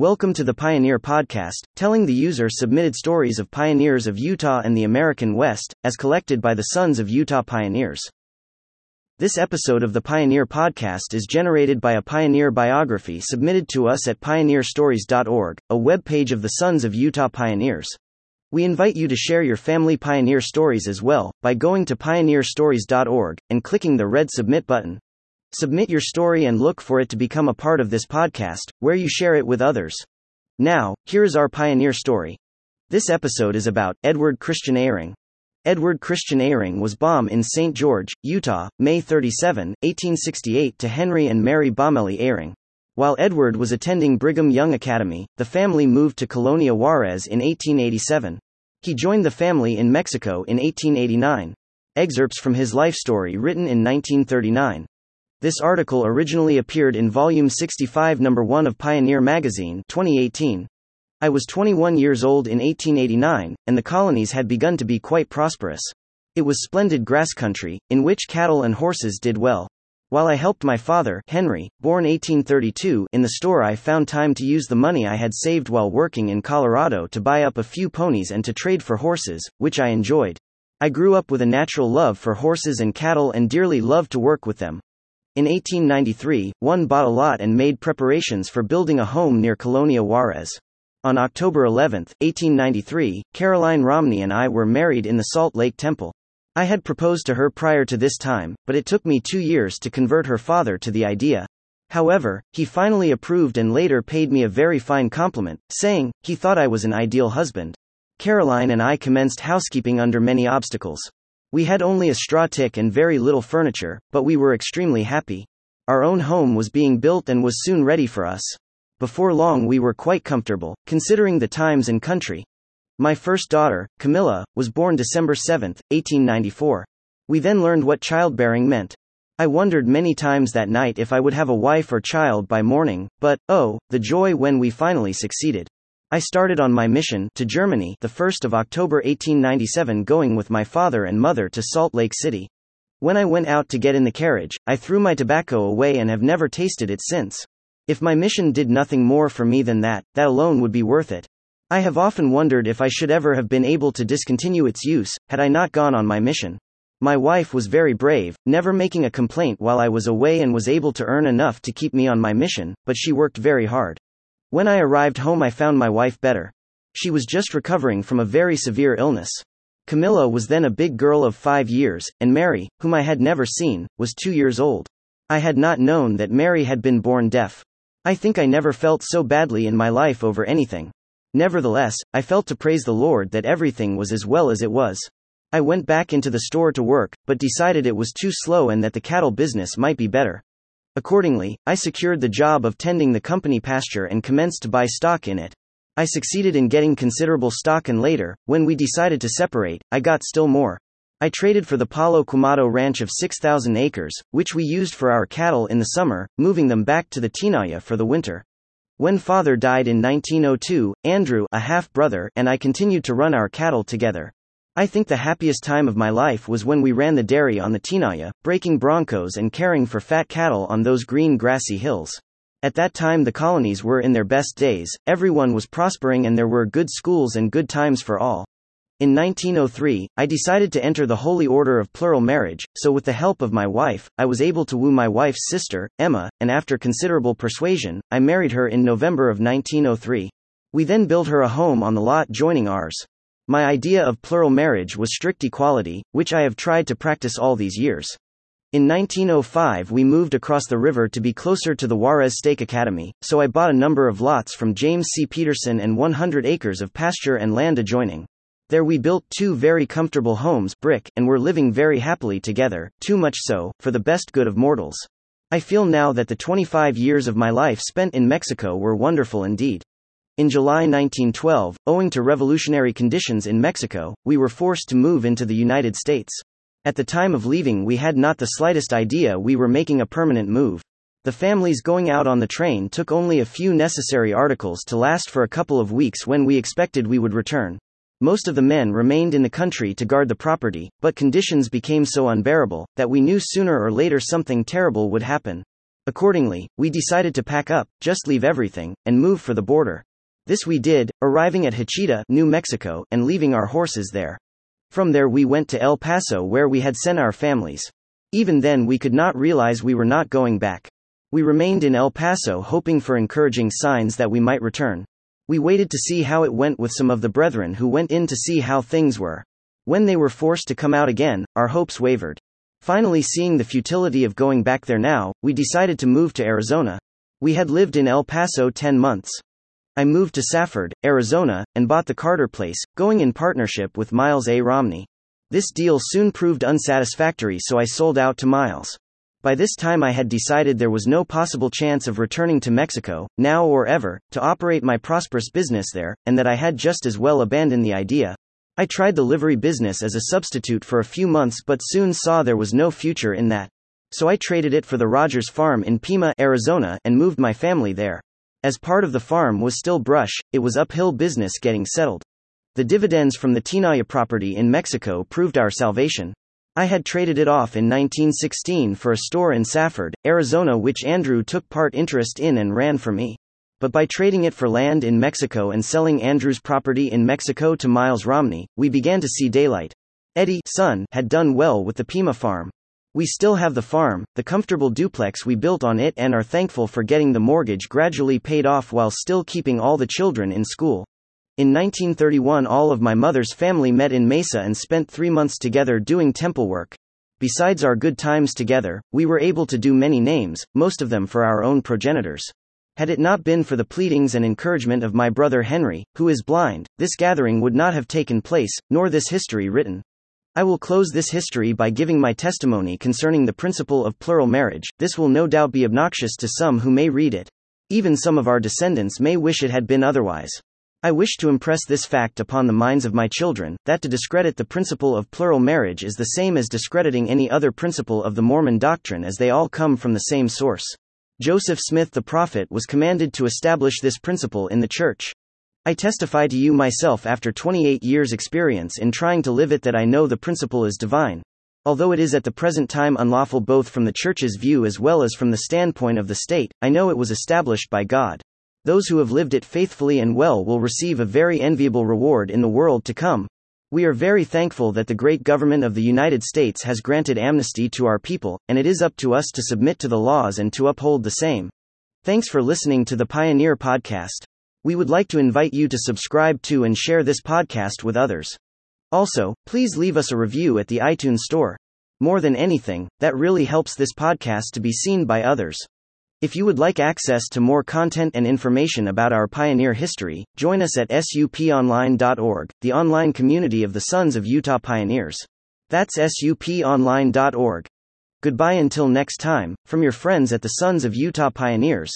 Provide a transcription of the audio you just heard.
Welcome to the Pioneer Podcast, telling the user submitted stories of pioneers of Utah and the American West, as collected by the Sons of Utah Pioneers. This episode of the Pioneer Podcast is generated by a pioneer biography submitted to us at pioneerstories.org, a web page of the Sons of Utah Pioneers. We invite you to share your family pioneer stories as well by going to pioneerstories.org and clicking the red submit button. Submit your story and look for it to become a part of this podcast, where you share it with others. Now, here is our pioneer story. This episode is about Edward Christian Eyring. Edward Christian Eyring was born in St. George, Utah, May 37, 1868 to Henry and Mary Bommeli Eyring. While Edward was attending Brigham Young Academy, the family moved to Colonia Juarez in 1887. He joined the family in Mexico in 1889. Excerpts from his life story written in 1939. This article originally appeared in Volume 65, Number 1 of Pioneer Magazine, 2018. I was 21 years old in 1889, and the colonies had begun to be quite prosperous. It was splendid grass country, in which cattle and horses did well. While I helped my father, Henry, born 1832, in the store, I found time to use the money I had saved while working in Colorado to buy up a few ponies and to trade for horses, which I enjoyed. I grew up with a natural love for horses and cattle and dearly loved to work with them. In 1893, one bought a lot and made preparations for building a home near Colonia Juarez. On October 11, 1893, Caroline Romney and I were married in the Salt Lake Temple. I had proposed to her prior to this time, but it took me two years to convert her father to the idea. However, he finally approved and later paid me a very fine compliment, saying, he thought I was an ideal husband. Caroline and I commenced housekeeping under many obstacles. We had only a straw tick and very little furniture, but we were extremely happy. Our own home was being built and was soon ready for us. Before long, we were quite comfortable, considering the times and country. My first daughter, Camilla, was born December 7, 1894. We then learned what childbearing meant. I wondered many times that night if I would have a wife or child by morning, but, oh, the joy when we finally succeeded. I started on my mission to Germany the 1st of October 1897 going with my father and mother to Salt Lake City. When I went out to get in the carriage, I threw my tobacco away and have never tasted it since. If my mission did nothing more for me than that, that alone would be worth it. I have often wondered if I should ever have been able to discontinue its use, had I not gone on my mission. My wife was very brave, never making a complaint while I was away and was able to earn enough to keep me on my mission, but she worked very hard. When I arrived home, I found my wife better. She was just recovering from a very severe illness. Camilla was then a big girl of five years, and Mary, whom I had never seen, was two years old. I had not known that Mary had been born deaf. I think I never felt so badly in my life over anything. Nevertheless, I felt to praise the Lord that everything was as well as it was. I went back into the store to work, but decided it was too slow and that the cattle business might be better. Accordingly, I secured the job of tending the company pasture and commenced to buy stock in it. I succeeded in getting considerable stock, and later, when we decided to separate, I got still more. I traded for the Palo Quemado ranch of 6,000 acres, which we used for our cattle in the summer, moving them back to the Tenaya for the winter. When father died in 1902, Andrew, a half brother, and I continued to run our cattle together. I think the happiest time of my life was when we ran the dairy on the Tenaya, breaking broncos and caring for fat cattle on those green grassy hills. At that time, the colonies were in their best days, everyone was prospering, and there were good schools and good times for all. In 1903, I decided to enter the Holy Order of Plural Marriage, so with the help of my wife, I was able to woo my wife's sister, Emma, and after considerable persuasion, I married her in November of 1903. We then built her a home on the lot joining ours. My idea of plural marriage was strict equality, which I have tried to practice all these years. In 1905, we moved across the river to be closer to the Juarez Stake Academy, so I bought a number of lots from James C. Peterson and 100 acres of pasture and land adjoining. There we built two very comfortable homes, brick, and were living very happily together, too much so, for the best good of mortals. I feel now that the 25 years of my life spent in Mexico were wonderful indeed. In July 1912, owing to revolutionary conditions in Mexico, we were forced to move into the United States. At the time of leaving, we had not the slightest idea we were making a permanent move. The families going out on the train took only a few necessary articles to last for a couple of weeks when we expected we would return. Most of the men remained in the country to guard the property, but conditions became so unbearable that we knew sooner or later something terrible would happen. Accordingly, we decided to pack up, just leave everything, and move for the border. This we did, arriving at Hachita, New Mexico, and leaving our horses there. From there, we went to El Paso where we had sent our families. Even then, we could not realize we were not going back. We remained in El Paso hoping for encouraging signs that we might return. We waited to see how it went with some of the brethren who went in to see how things were. When they were forced to come out again, our hopes wavered. Finally, seeing the futility of going back there now, we decided to move to Arizona. We had lived in El Paso 10 months. I moved to Safford, Arizona, and bought the Carter place, going in partnership with Miles A. Romney. This deal soon proved unsatisfactory, so I sold out to Miles. By this time, I had decided there was no possible chance of returning to Mexico, now or ever, to operate my prosperous business there, and that I had just as well abandoned the idea, I tried the livery business as a substitute for a few months but soon saw there was no future in that. So I traded it for the Rogers farm in Pima, Arizona, and moved my family there. As part of the farm was still brush, it was uphill business getting settled. The dividends from the Tinaya property in Mexico proved our salvation. I had traded it off in 1916 for a store in Safford, Arizona, which Andrew took part interest in and ran for me but by trading it for land in Mexico and selling Andrew's property in Mexico to Miles Romney, we began to see daylight. Eddie, son, had done well with the Pima farm. We still have the farm, the comfortable duplex we built on it, and are thankful for getting the mortgage gradually paid off while still keeping all the children in school. In 1931, all of my mother's family met in Mesa and spent three months together doing temple work. Besides our good times together, we were able to do many names, most of them for our own progenitors. Had it not been for the pleadings and encouragement of my brother Henry, who is blind, this gathering would not have taken place, nor this history written. I will close this history by giving my testimony concerning the principle of plural marriage. This will no doubt be obnoxious to some who may read it. Even some of our descendants may wish it had been otherwise. I wish to impress this fact upon the minds of my children that to discredit the principle of plural marriage is the same as discrediting any other principle of the Mormon doctrine as they all come from the same source. Joseph Smith the prophet was commanded to establish this principle in the church. I testify to you myself after 28 years' experience in trying to live it that I know the principle is divine. Although it is at the present time unlawful both from the church's view as well as from the standpoint of the state, I know it was established by God. Those who have lived it faithfully and well will receive a very enviable reward in the world to come. We are very thankful that the great government of the United States has granted amnesty to our people, and it is up to us to submit to the laws and to uphold the same. Thanks for listening to the Pioneer Podcast. We would like to invite you to subscribe to and share this podcast with others. Also, please leave us a review at the iTunes Store. More than anything, that really helps this podcast to be seen by others. If you would like access to more content and information about our pioneer history, join us at suponline.org, the online community of the Sons of Utah Pioneers. That's suponline.org. Goodbye until next time, from your friends at the Sons of Utah Pioneers.